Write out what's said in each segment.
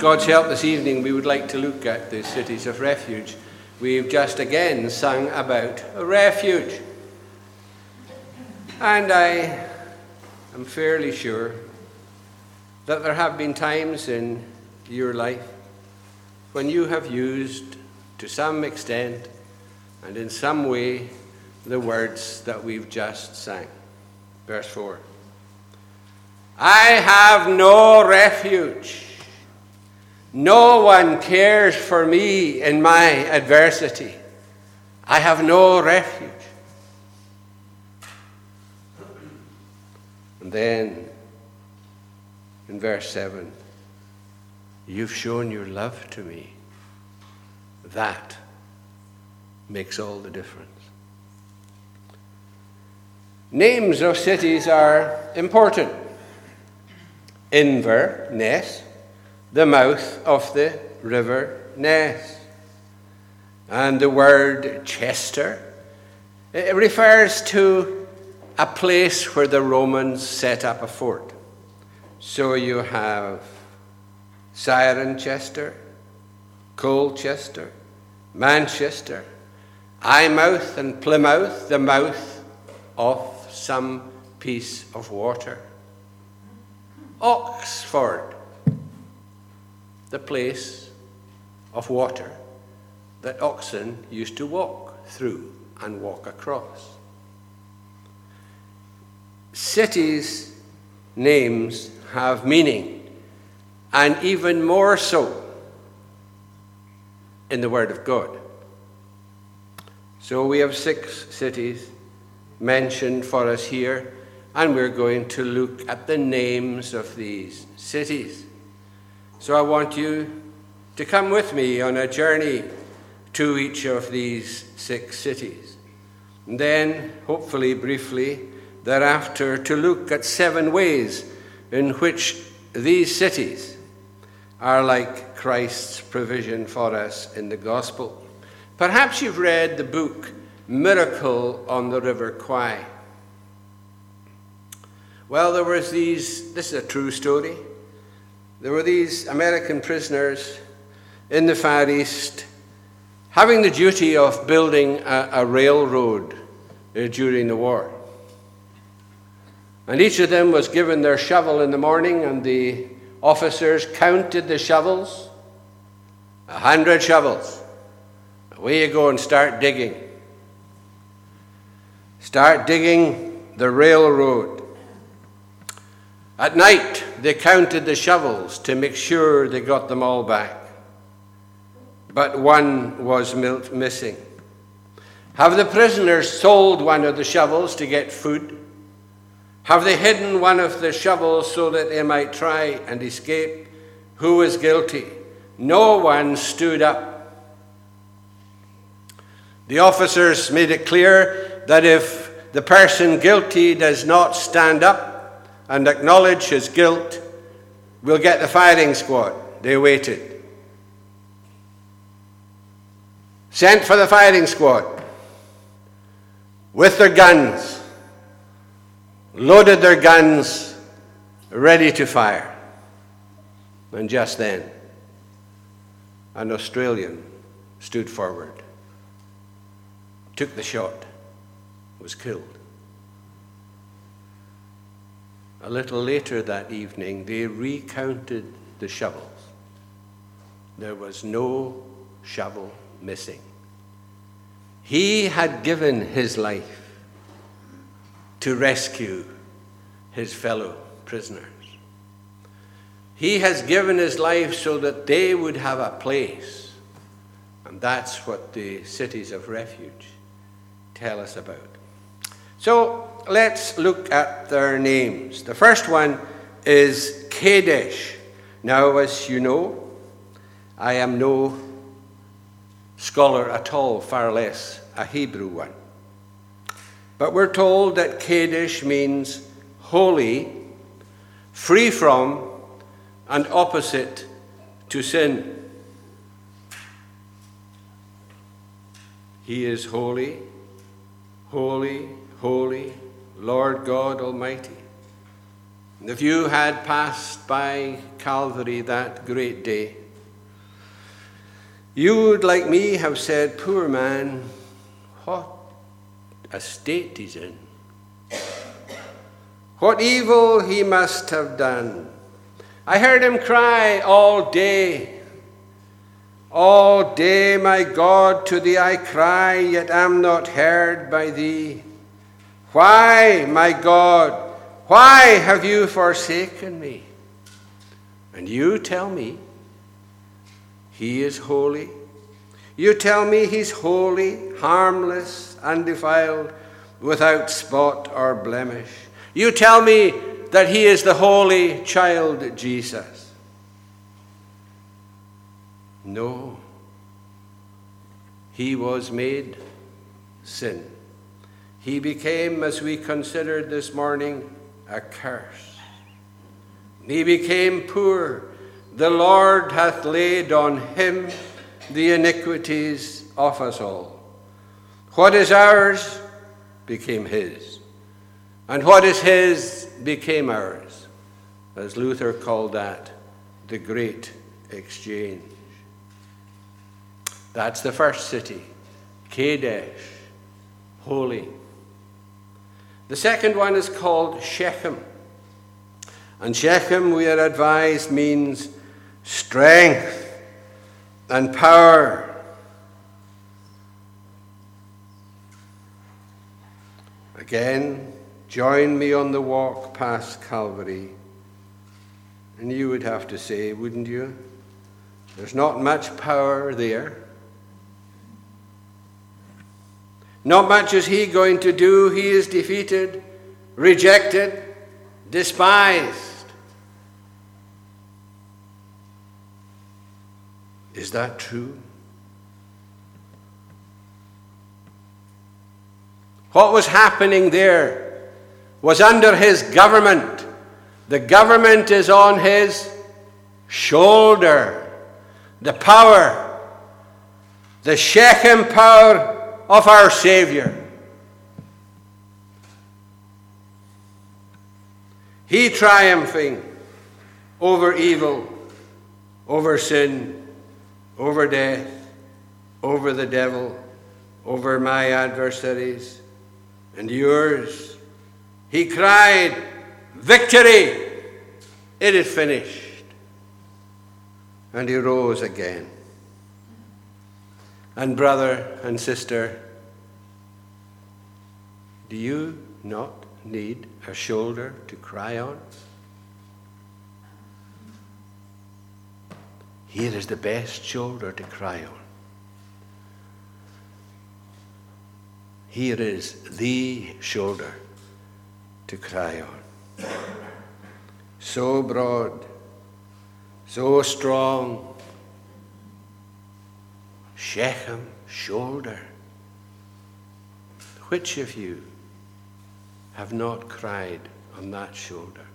God's help this evening, we would like to look at the cities of refuge. We've just again sung about a refuge. And I am fairly sure that there have been times in your life when you have used, to some extent and in some way, the words that we've just sang. Verse 4 I have no refuge no one cares for me in my adversity. I have no refuge. And then in verse 7, you've shown your love to me. That makes all the difference. Names of cities are important. Inverness the mouth of the river Ness. And the word Chester it refers to a place where the Romans set up a fort. So you have Cirencester, Colchester, Manchester, Eyemouth, and Plymouth, the mouth of some piece of water. Oxford, the place of water that oxen used to walk through and walk across. Cities' names have meaning, and even more so in the Word of God. So we have six cities mentioned for us here, and we're going to look at the names of these cities. So I want you to come with me on a journey to each of these six cities. And then, hopefully, briefly, thereafter, to look at seven ways in which these cities are like Christ's provision for us in the gospel. Perhaps you've read the book Miracle on the River Kwai. Well, there was these, this is a true story. There were these American prisoners in the Far East having the duty of building a, a railroad uh, during the war. And each of them was given their shovel in the morning, and the officers counted the shovels a hundred shovels. Away you go and start digging. Start digging the railroad. At night, they counted the shovels to make sure they got them all back. But one was missing. Have the prisoners sold one of the shovels to get food? Have they hidden one of the shovels so that they might try and escape? Who was guilty? No one stood up. The officers made it clear that if the person guilty does not stand up, and acknowledge his guilt, we'll get the firing squad. They waited. Sent for the firing squad with their guns, loaded their guns, ready to fire. And just then, an Australian stood forward, took the shot, was killed. A little later that evening, they recounted the shovels. There was no shovel missing. He had given his life to rescue his fellow prisoners. He has given his life so that they would have a place. And that's what the cities of refuge tell us about. So let's look at their names. The first one is Kadesh. Now, as you know, I am no scholar at all, far less a Hebrew one. But we're told that Kadesh means holy, free from, and opposite to sin. He is holy, holy, holy, Lord God Almighty. If you had passed by Calvary that great day, you would, like me, have said, Poor man, what a state he's in. What evil he must have done. I heard him cry all day. All day, my God, to thee I cry, yet am not heard by thee. Why, my God, why have you forsaken me? And you tell me he is holy. You tell me he's holy, harmless, undefiled, without spot or blemish. You tell me that he is the holy child Jesus. No, he was made sin. He became, as we considered this morning, a curse. He became poor. The Lord hath laid on him the iniquities of us all. What is ours became his. And what is his became ours, as Luther called that the great exchange. That's the first city, Kadesh, holy. The second one is called Shechem. And Shechem, we are advised, means strength and power. Again, Join me on the walk past Calvary. And you would have to say, wouldn't you? There's not much power there. Not much is he going to do. He is defeated, rejected, despised. Is that true? What was happening there was under his government. The government is on his shoulder. The power, the Shechem power of our Savior. He triumphing over evil, over sin, over death, over the devil, over my adversaries and yours he cried, Victory! It is finished. And he rose again. And, brother and sister, do you not need a shoulder to cry on? Here is the best shoulder to cry on. Here is the shoulder to cry on. So broad, so strong. Shechem shoulder. Which of you have not cried on that shoulder?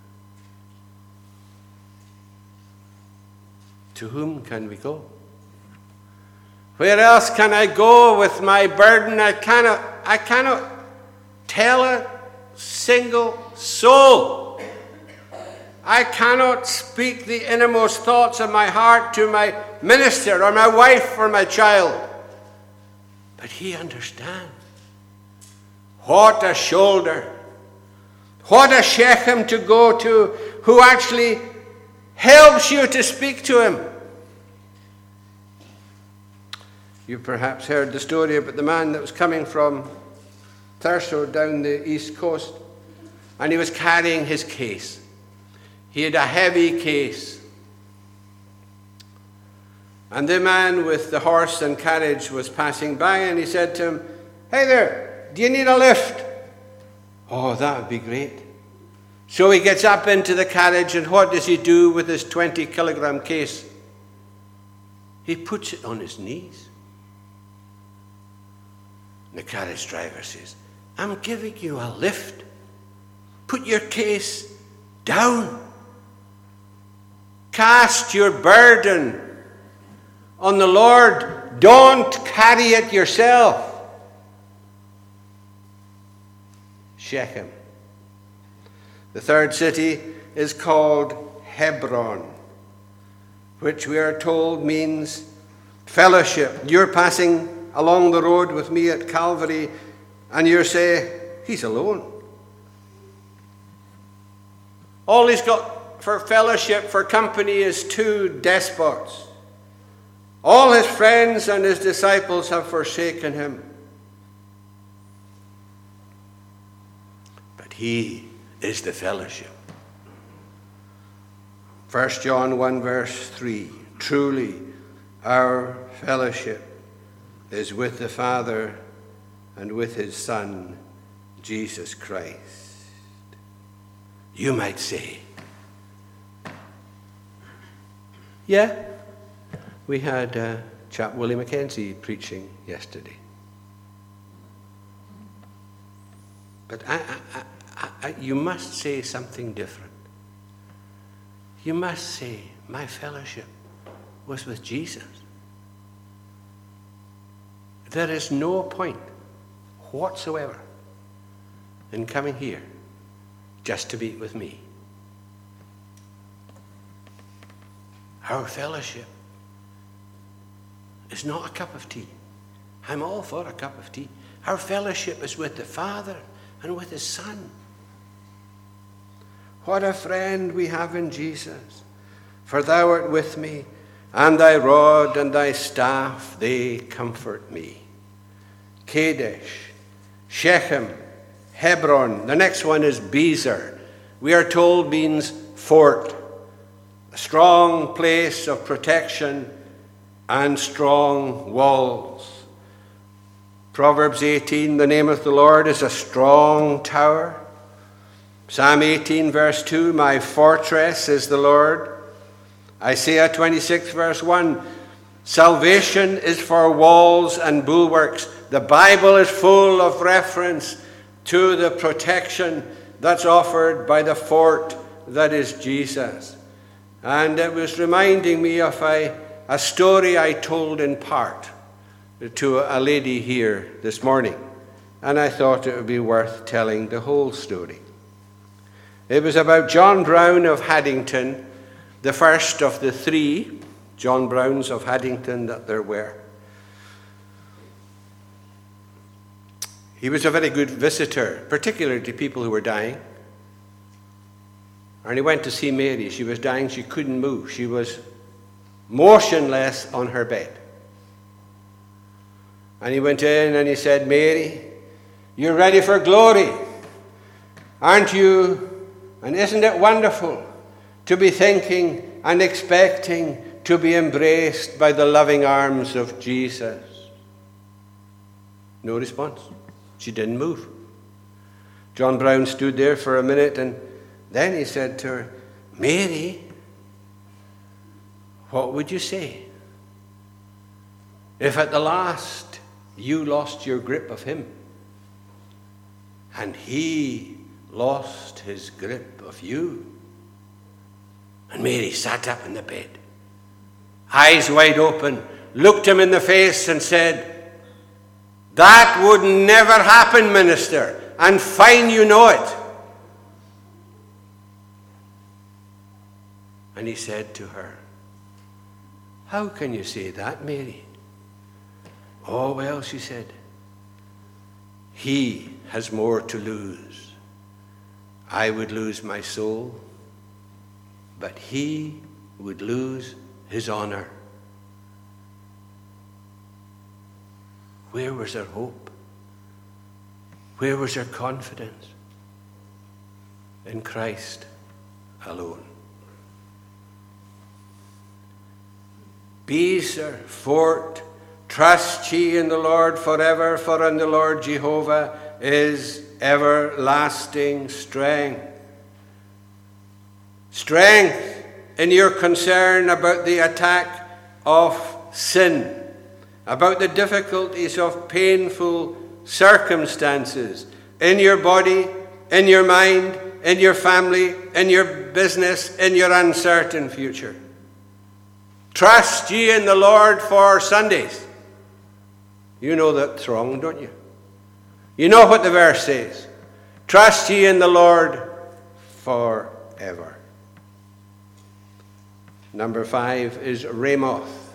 To whom can we go? Where else can I go with my burden? I cannot, I cannot tell a single soul. I cannot speak the innermost thoughts of my heart to my minister or my wife or my child. But he understands. What a shoulder. What a Shechem to go to who actually helps you to speak to him. You've perhaps heard the story about the man that was coming from Thurso down the east coast, and he was carrying his case. He had a heavy case. And the man with the horse and carriage was passing by, and he said to him, Hey there, do you need a lift? Oh, that would be great. So he gets up into the carriage, and what does he do with his 20 kilogram case? He puts it on his knees. the carriage driver says, I'm giving you a lift. Put your case down. Cast your burden on the Lord. Don't carry it yourself. Shechem. The third city, is called Hebron, which we are told means fellowship. You're passing along the road with me at Calvary, and you say, He's alone. All he's got for fellowship, for company, is two despots. All his friends and his disciples have forsaken him. But he is the fellowship. 1 John 1, verse 3 Truly, our fellowship is with the Father and with his Son, Jesus Christ. You might say, Yeah, we had uh, chap Willie Mackenzie preaching yesterday. But I, I, I, you must say something different. You must say, My fellowship was with Jesus. There is no point whatsoever in coming here just to be with me. Our fellowship is not a cup of tea. I'm all for a cup of tea. Our fellowship is with the Father and with His Son. What a friend we have in Jesus. For thou art with me, and thy rod and thy staff, they comfort me. Kadesh, Shechem, Hebron. The next one is Bezer. We are told means fort, strong place of protection and strong walls. Proverbs 18 The name of the Lord is a strong tower. Psalm 18, verse 2 My fortress is the Lord. Isaiah 26, verse 1 Salvation is for walls and bulwarks. The Bible is full of reference to the protection that's offered by the fort that is Jesus. And it was reminding me of a a story I told in part to a lady here this morning, and I thought it would be worth telling the whole story. It was about John Brown of Haddington, the first of the three John Browns of Haddington that there were. He was a very good visitor, particularly to people who were dying. And he went to see Mary. She was dying, she couldn't move. She was motionless on her bed. And he went in and he said, Mary, you're ready for glory, aren't you? And isn't it wonderful to be thinking and expecting to be embraced by the loving arms of Jesus? No response. She didn't move. John Brown stood there for a minute and then he said to her, Mary, what would you say? If at the last you lost your grip of him and he lost his grip of you. And Mary sat up in the bed, eyes wide open, looked him in the face and said, That would never happen, minister, and fine you know it. And he said to her, how can you say that, Mary? Oh, well, she said, he has more to lose. I would lose my soul, but he would lose his honor. Where was her hope? Where was her confidence? In Christ alone. Bezer, fort, trust ye in the Lord forever, for in the Lord Jehovah is everlasting strength. Strength in your concern about the attack of sin, about the difficulties of painful circumstances in your body, in your mind, in your family, in your business, in your uncertain future. Trust ye in the Lord for Sundays. You know that's wrong, don't you? You know what the verse says. Trust ye in the Lord forever. number five, is Ramoth.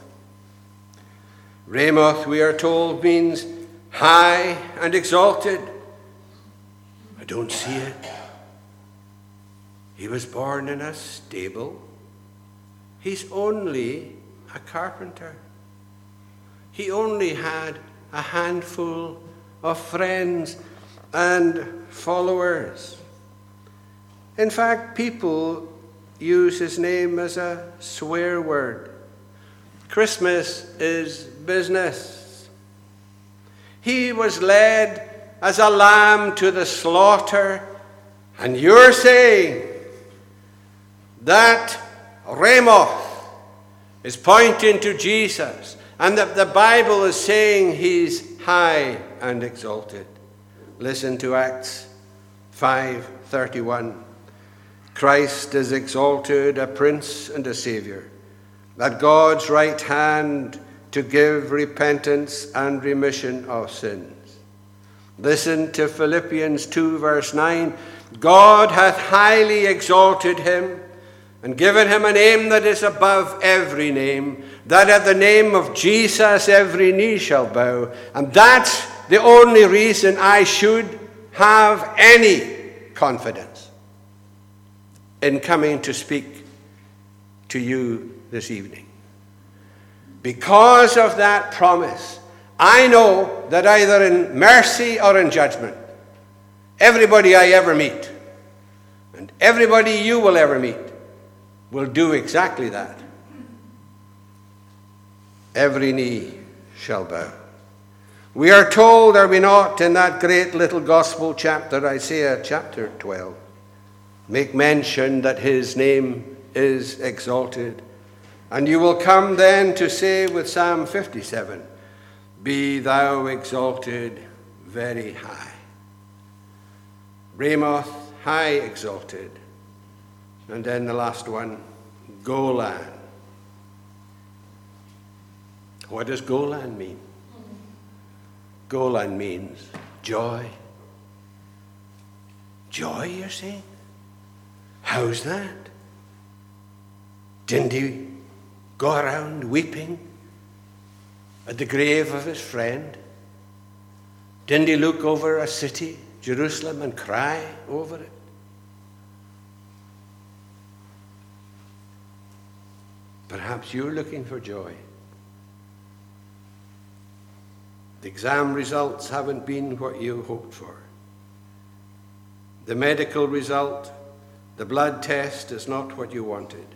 Ramoth, we are told, means high and exalted. I don't see it. He was born in a stable. He's only a carpenter. He only had a handful of friends and followers. In fact, people use his name as a swear word. Christmas is business. He was led as a lamb to the slaughter, and you're saying that Ramoth is pointing to Jesus, and that the Bible is saying he's high and exalted. Listen to Acts 5:31. Christ is exalted, a prince and a savior, at God's right hand to give repentance and remission of sins. Listen to Philippians 2, verse 9. God hath highly exalted him and given him a name that is above every name, that at the name of Jesus every knee shall bow. And that's the only reason I should have any confidence in coming to speak to you this evening. Because of that promise, I know that either in mercy or in judgment, everybody I ever meet, and everybody you will ever meet, will do exactly that. Every knee shall bow. We are told, are we not, in that great little gospel chapter, Isaiah chapter 12, make mention that his name is exalted. And you will come then to say with Psalm 57 Be thou exalted very high. Ramoth, high exalted. And then the last one, Golan. What does Golan mean? Golan means joy. Joy, you're saying? How's that? Didn't he go around weeping at the grave of his friend? Didn't he look over a city, Jerusalem, and cry over it? Perhaps you're looking for joy. The exam results haven't been what you hoped for. The medical result, the blood test, is not what you wanted.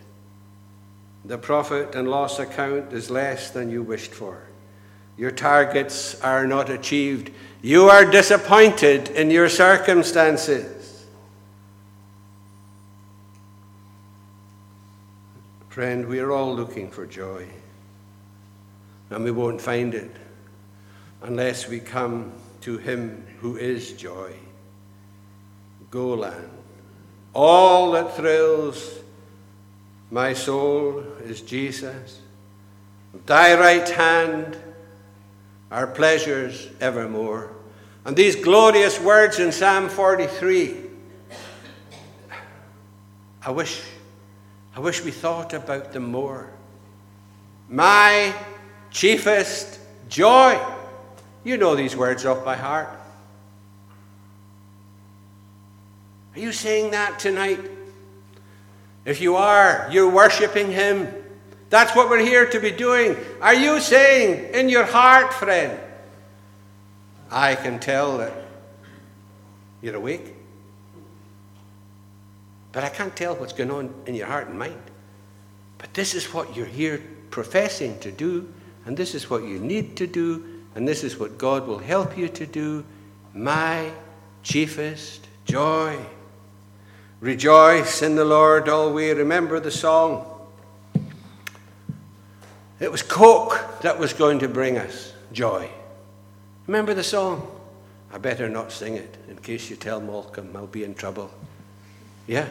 The profit and loss account is less than you wished for. Your targets are not achieved. You are disappointed in your circumstances. Friend, we are all looking for joy, and we won't find it unless we come to Him who is joy. Golan. All that thrills my soul is Jesus. Thy right hand are pleasures evermore. And these glorious words in Psalm 43, I wish I wish we thought about them more. My chiefest joy. You know these words off by heart. Are you saying that tonight? If you are, you're worshiping Him. That's what we're here to be doing. Are you saying in your heart, friend, I can tell that you're awake? But I can't tell what's going on in your heart and mind. But this is what you're here professing to do, and this is what you need to do, and this is what God will help you to do. My chiefest joy. Rejoice in the Lord always. Remember the song. It was Coke that was going to bring us joy. Remember the song? I better not sing it in case you tell Malcolm I'll be in trouble. Yeah?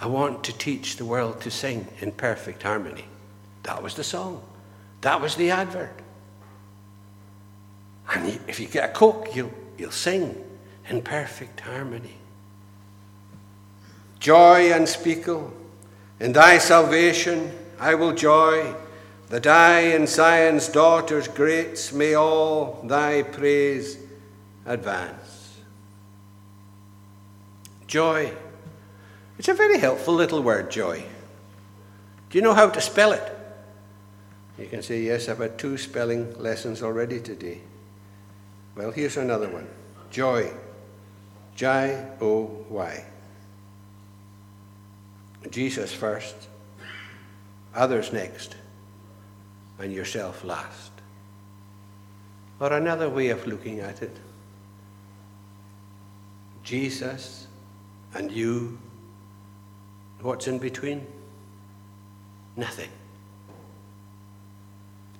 I want to teach the world to sing in perfect harmony. That was the song. That was the advert. And if you get a Coke, you'll, you'll sing in perfect harmony. Joy unspeakable in thy salvation, I will joy, that I in Zion's daughters' greats may all thy praise advance. Joy. It's a very helpful little word, joy. Do you know how to spell it? You can say, Yes, I've had two spelling lessons already today. Well, here's another one joy. J O Y. Jesus first, others next, and yourself last. Or another way of looking at it Jesus and you, what's in between? Nothing.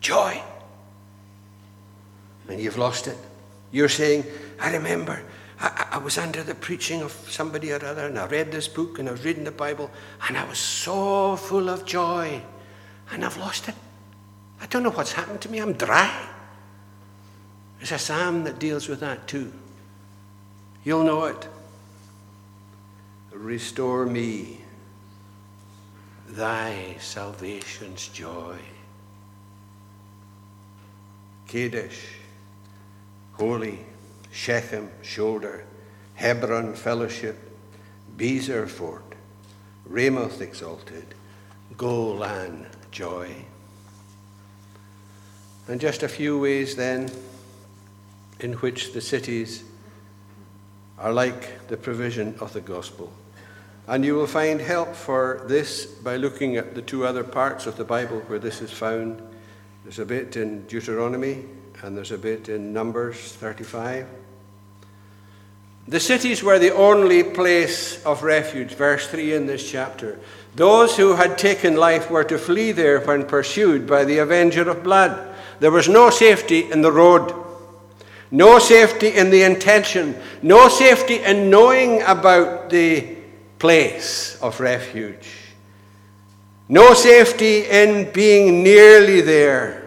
Joy. And you've lost it. You're saying, I remember I, I, was under the preaching of somebody or other, and I read this book, and I was reading the Bible, and I was so full of joy, and I've lost it. I don't know what's happened to me. I'm dry. There's a psalm that deals with that too. You'll know it. Restore me thy salvation's joy. Kadesh, holy, Shechem, shoulder, Hebron, fellowship, Bezer, fort, Ramoth, exalted, Golan, joy. And just a few ways then in which the cities are like the provision of the gospel. And you will find help for this by looking at the two other parts of the Bible where this is found. There's a bit in Deuteronomy and there's a bit in Numbers 35. The cities were the only place of refuge, verse 3 in this chapter. Those who had taken life were to flee there when pursued by the avenger of blood. There was no safety in the road, no safety in the intention, no safety in knowing about the place of refuge, no safety in being nearly there.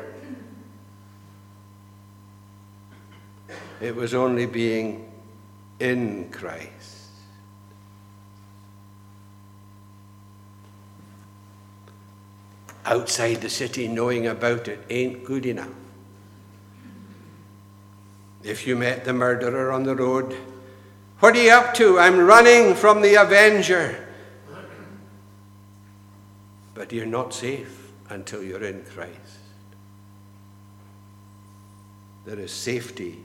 It was only being in Christ. Outside the city, knowing about it ain't good enough. If you met the murderer on the road, what are you up to? I'm running from the avenger. But you're not safe until you're in Christ. There is safety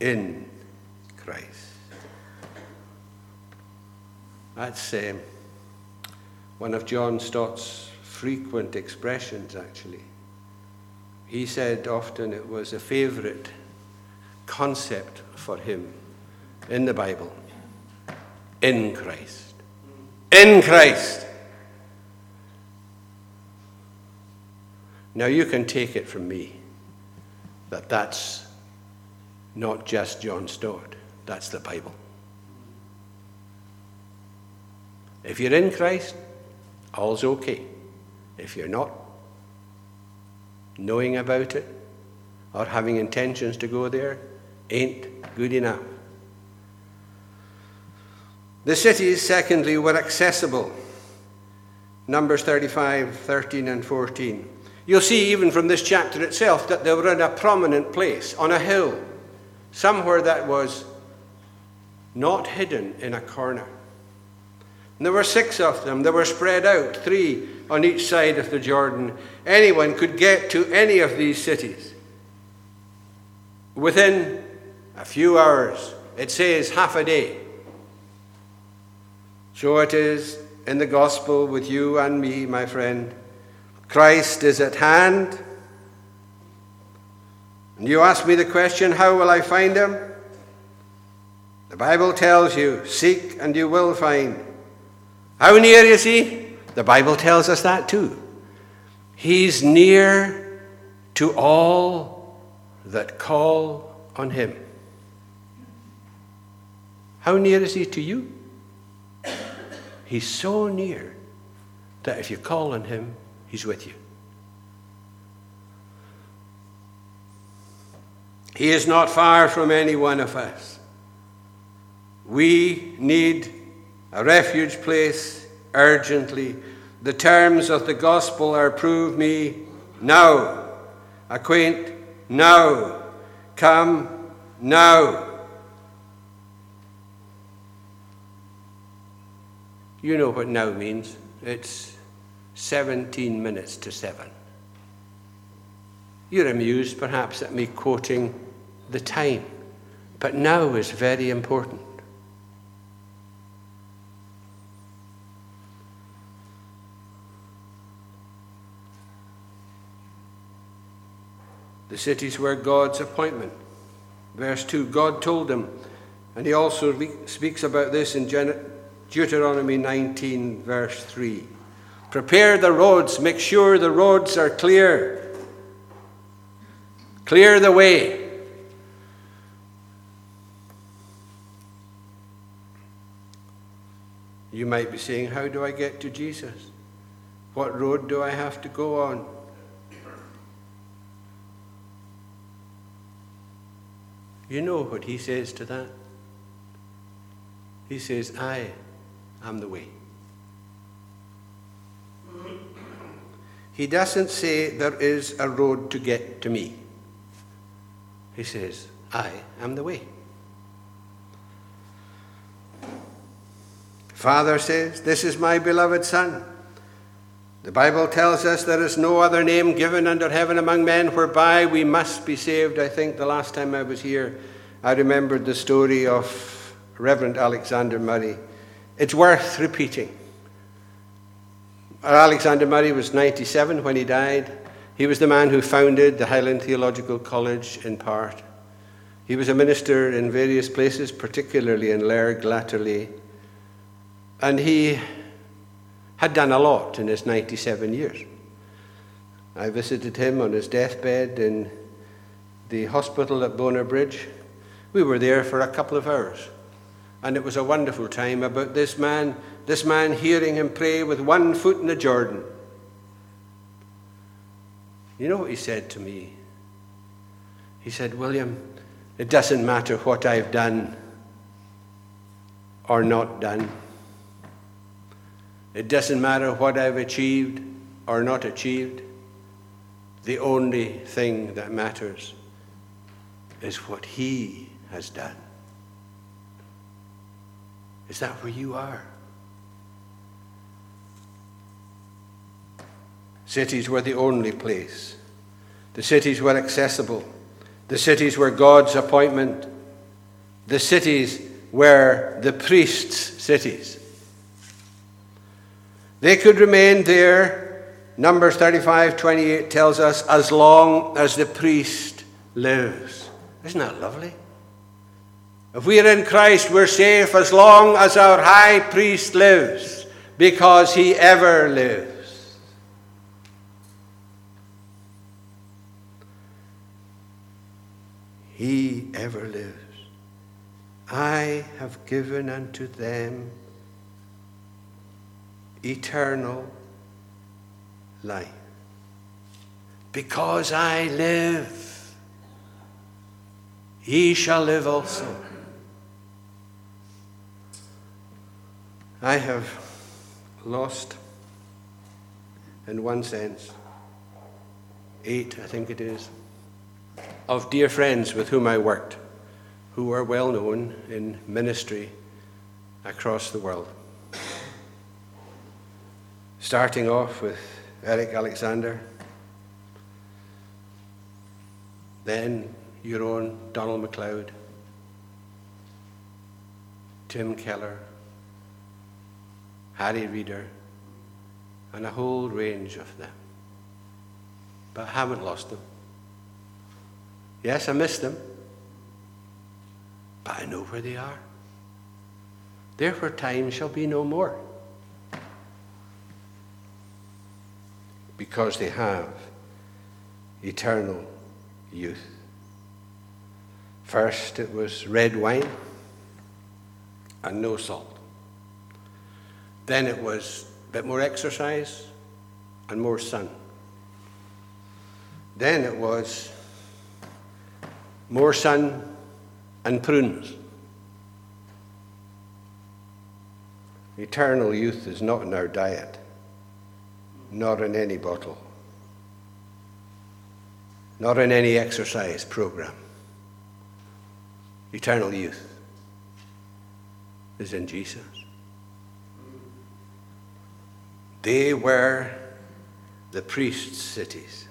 in Christ. That's um, one of John Stott's frequent expressions, actually. He said often it was a favorite concept for him in the Bible in Christ. In Christ. Now you can take it from me that that's not just John Stott. That's the Bible. If you're in Christ, all's okay. If you're not, knowing about it or having intentions to go there ain't good enough. The cities, secondly, were accessible. Numbers 35, 13, and 14. You'll see, even from this chapter itself, that they were in a prominent place, on a hill, somewhere that was not hidden in a corner. And there were six of them. They were spread out, three on each side of the Jordan. Anyone could get to any of these cities. Within a few hours, it says half a day. So it is in the gospel with you and me, my friend. Christ is at hand. And you ask me the question, how will I find him? The Bible tells you, seek and you will find. How near is he? The Bible tells us that too. He's near to all that call on him. How near is he to you? He's so near that if you call on him, he's with you. He is not far from any one of us. We need a refuge place urgently. The terms of the gospel are prove me now, acquaint now, come now. You know what now means. It's 17 minutes to 7. You're amused perhaps at me quoting the time, but now is very important. The cities were God's appointment. Verse 2 God told him, and he also speaks about this in Deuteronomy 19, verse 3. Prepare the roads, make sure the roads are clear. Clear the way. You might be saying, How do I get to Jesus? What road do I have to go on? You know what he says to that? He says, I am the way. He doesn't say there is a road to get to me. He says, I am the way. Father says, This is my beloved Son. The Bible tells us there is no other name given under heaven among men whereby we must be saved. I think the last time I was here, I remembered the story of Reverend Alexander Murray. It's worth repeating. Alexander Murray was 97 when he died. He was the man who founded the Highland Theological College in part. He was a minister in various places, particularly in Lairg latterly. And he had done a lot in his 97 years. I visited him on his deathbed in the hospital at Bonar Bridge. We were there for a couple of hours. And it was a wonderful time about this man, this man hearing him pray with one foot in the Jordan you know what he said to me? He said, William, it doesn't matter what I've done or not done. It doesn't matter what I've achieved or not achieved. The only thing that matters is what He has done. Is that where you are? Cities were the only place. The cities were accessible. The cities were God's appointment. The cities were the priests' cities. They could remain there, Numbers 35 28 tells us, as long as the priest lives. Isn't that lovely? If we are in Christ, we're safe as long as our high priest lives, because he ever lives. he ever lives. I have given unto them eternal life. Because I live, ye shall live also. I have lost, in one sense, eight, I think it is, of dear friends with whom I worked, who are well known in ministry across the world. Starting off with Eric Alexander, then your own Donald MacLeod, Tim Keller, Harry Reeder, and a whole range of them. But I haven't lost them. Yes, I miss them, but I know where they are. Therefore, time shall be no more. Because they have eternal youth. First, it was red wine and no salt. Then it was a bit more exercise and more sun. Then it was more sun and prunes. Eternal youth is not in our diet. not in any bottle, not in any exercise program. Eternal youth is in Jesus. They were the priest's cities.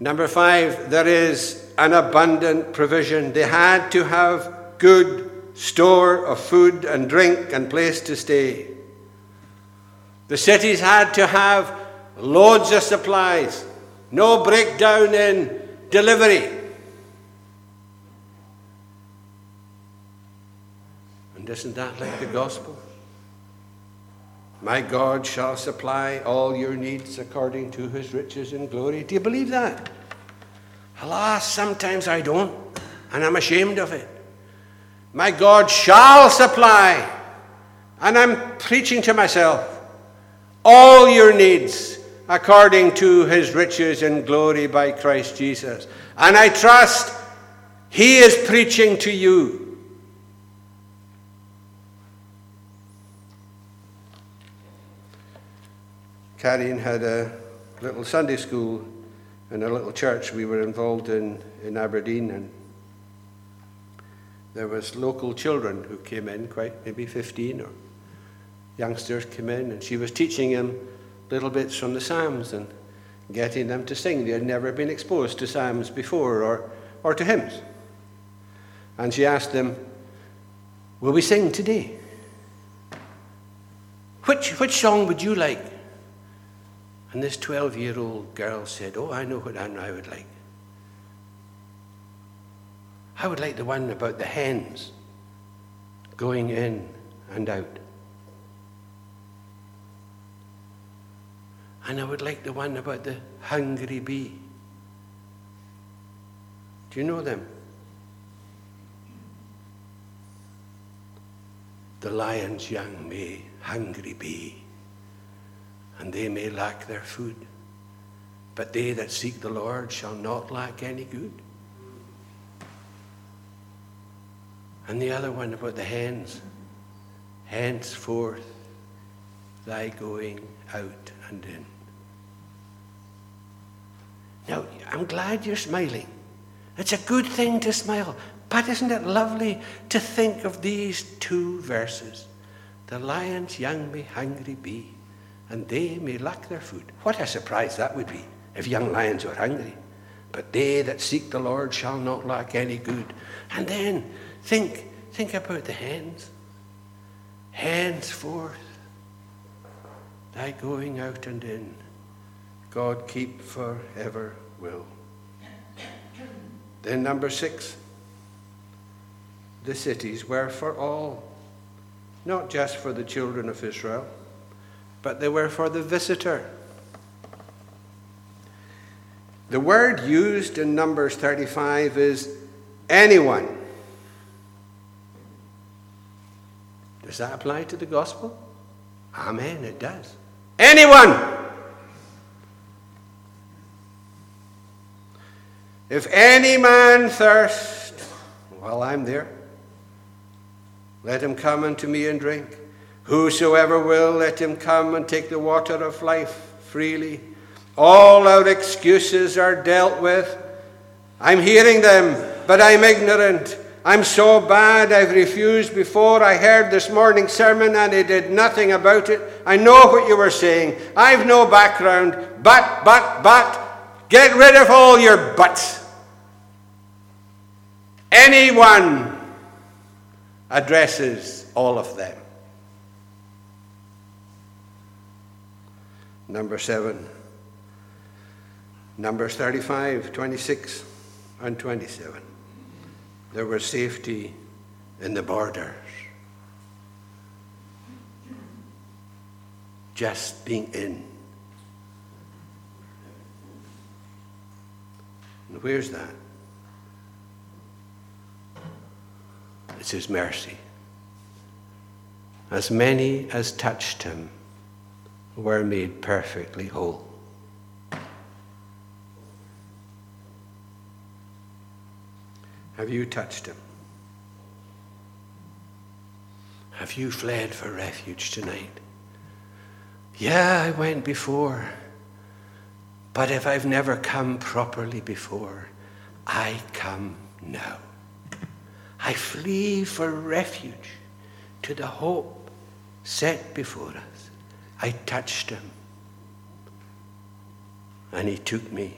Number five, there is an abundant provision. They had to have good store of food and drink and place to stay. The cities had to have loads of supplies, no breakdown in delivery. And isn't that like the gospel? My God shall supply all your needs according to his riches and glory. Do you believe that? Alas, sometimes I don't, and I'm ashamed of it. My God shall supply, and I'm preaching to myself, all your needs according to his riches and glory by Christ Jesus. And I trust he is preaching to you. Karen had a little Sunday school in a little church we were involved in in Aberdeen, and there was local children who came in, quite maybe 15 or youngsters came in, and she was teaching them little bits from the Psalms and getting them to sing. They had never been exposed to Psalms before or, or to hymns. And she asked them, Will we sing today? Which, which song would you like? And this 12 year old girl said, Oh, I know what I would like. I would like the one about the hens going in and out. And I would like the one about the hungry bee. Do you know them? The lion's young may hungry be and they may lack their food. But they that seek the Lord shall not lack any good. And the other one about the hens. Henceforth thy going out and in. Now, I'm glad you're smiling. It's a good thing to smile. But isn't it lovely to think of these two verses? The lion's young may hungry be and they may lack their food. What a surprise that would be if young lions were hungry. But they that seek the Lord shall not lack any good. And then think, think about the hens. Henceforth, thy going out and in, God keep forever will. Then, number six, the cities were for all, not just for the children of Israel but they were for the visitor. The word used in Numbers 35 is anyone. Does that apply to the gospel? Amen, it does. Anyone! If any man thirst, well, I'm there. Let him come unto me and drink. Whosoever will, let him come and take the water of life freely. All our excuses are dealt with. I'm hearing them, but I'm ignorant. I'm so bad, I've refused before. I heard this morning's sermon and I did nothing about it. I know what you were saying. I've no background. But, but, but, get rid of all your buts. Anyone addresses all of them. Number seven. Numbers 35, 26, and 27. There was safety in the borders. Just being in. And where's that? It's His mercy. As many as touched Him were made perfectly whole. Have you touched him? Have you fled for refuge tonight? Yeah, I went before. But if I've never come properly before, I come now. I flee for refuge to the hope set before us. I touched him, and he took me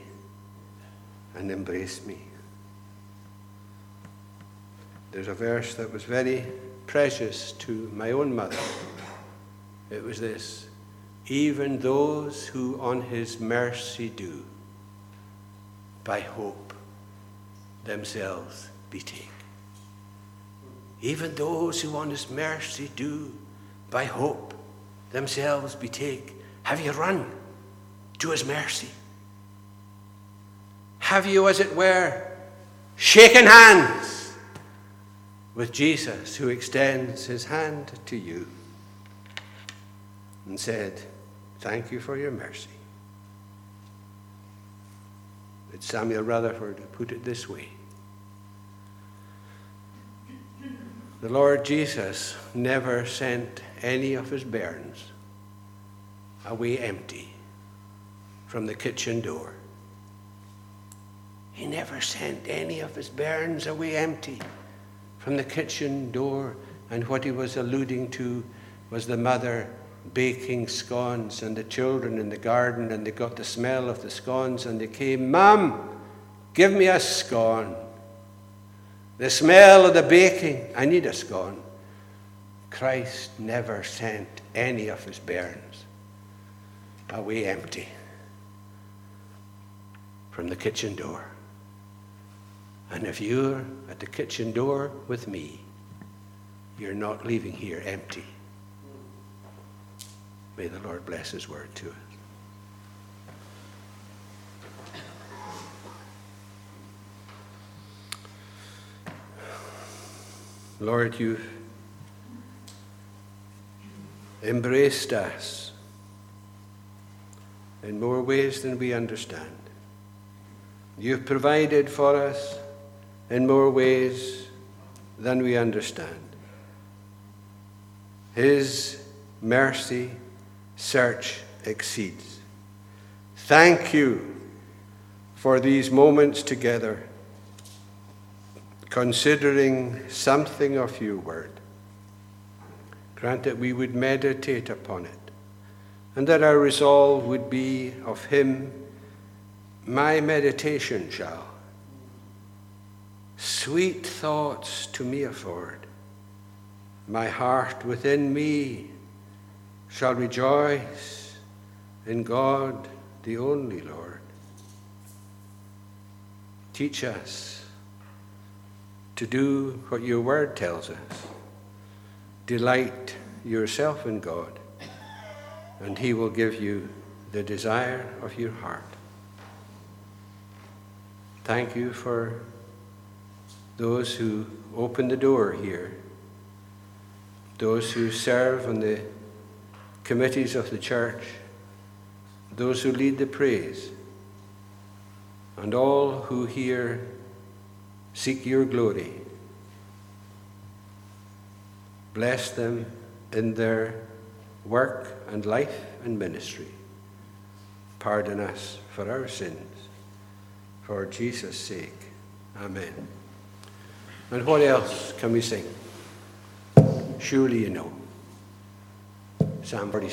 and embraced me. There's a verse that was very precious to my own mother. It was this Even those who on his mercy do, by hope themselves betake. Even those who on his mercy do, by hope themselves betake. Have you run to his mercy? Have you, as it were, shaken hands with Jesus, who extends his hand to you and said, Thank you for your mercy? But Samuel Rutherford put it this way The Lord Jesus never sent any of his bairns away empty from the kitchen door. He never sent any of his bairns away empty from the kitchen door. And what he was alluding to was the mother baking scones and the children in the garden, and they got the smell of the scones and they came, Mum, give me a scone. The smell of the baking, I need a scone. Christ never sent any of his bairns away empty from the kitchen door. And if you're at the kitchen door with me, you're not leaving here empty. May the Lord bless his word to us. Lord, you've embraced us in more ways than we understand. You've provided for us in more ways than we understand. His mercy search exceeds. Thank you for these moments together, considering something of your word. Grant that we would meditate upon it, and that our resolve would be of Him, my meditation shall sweet thoughts to me afford. My heart within me shall rejoice in God, the only Lord. Teach us to do what your word tells us. Delight yourself in God, and he will give you the desire of your heart. Thank you for those who open the door here, those who serve on the committees of the church, those who lead the praise, and all who here seek your glory. Bless them in their work and life and ministry. Pardon us for our sins. For Jesus' sake. Amen. And what else can we sing? Surely you know. Psalm 46.